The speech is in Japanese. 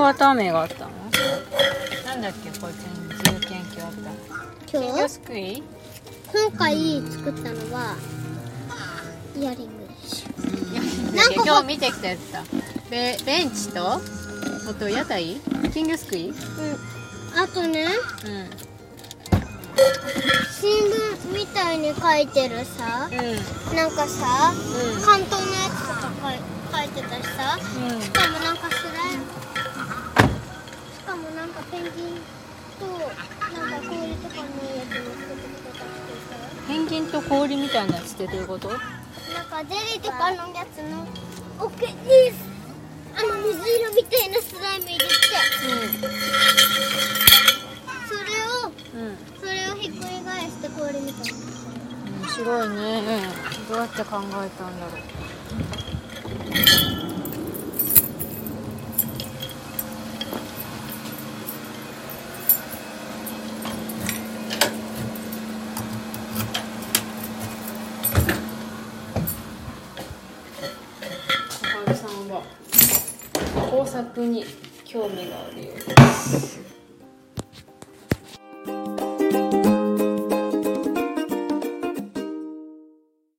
型飴があったの？なんだっけこれ自由研究あった金今日？魚すくい今回作ったのはイヤリングでしょ今日見てきたやつだ。ベベンチと？あと屋台？金魚すくい？うん。うんあとね新聞みたいに書いてるさうん。なんかさうん。関東のやつとか書い書いてたしさうん。しかもなんかスライムしかペンギンとなんか氷とかのやつもつけてくれたりしてさ。ペンギンと氷みたいなやつってどういうこと？なんかゼリーとかのやつのオッケーですあの水色みたいなスライム入れて。それをうん。うん。それをひっくり返して氷みたいな。面白いね。どうやって考えたんだろう工作に興味があるようです。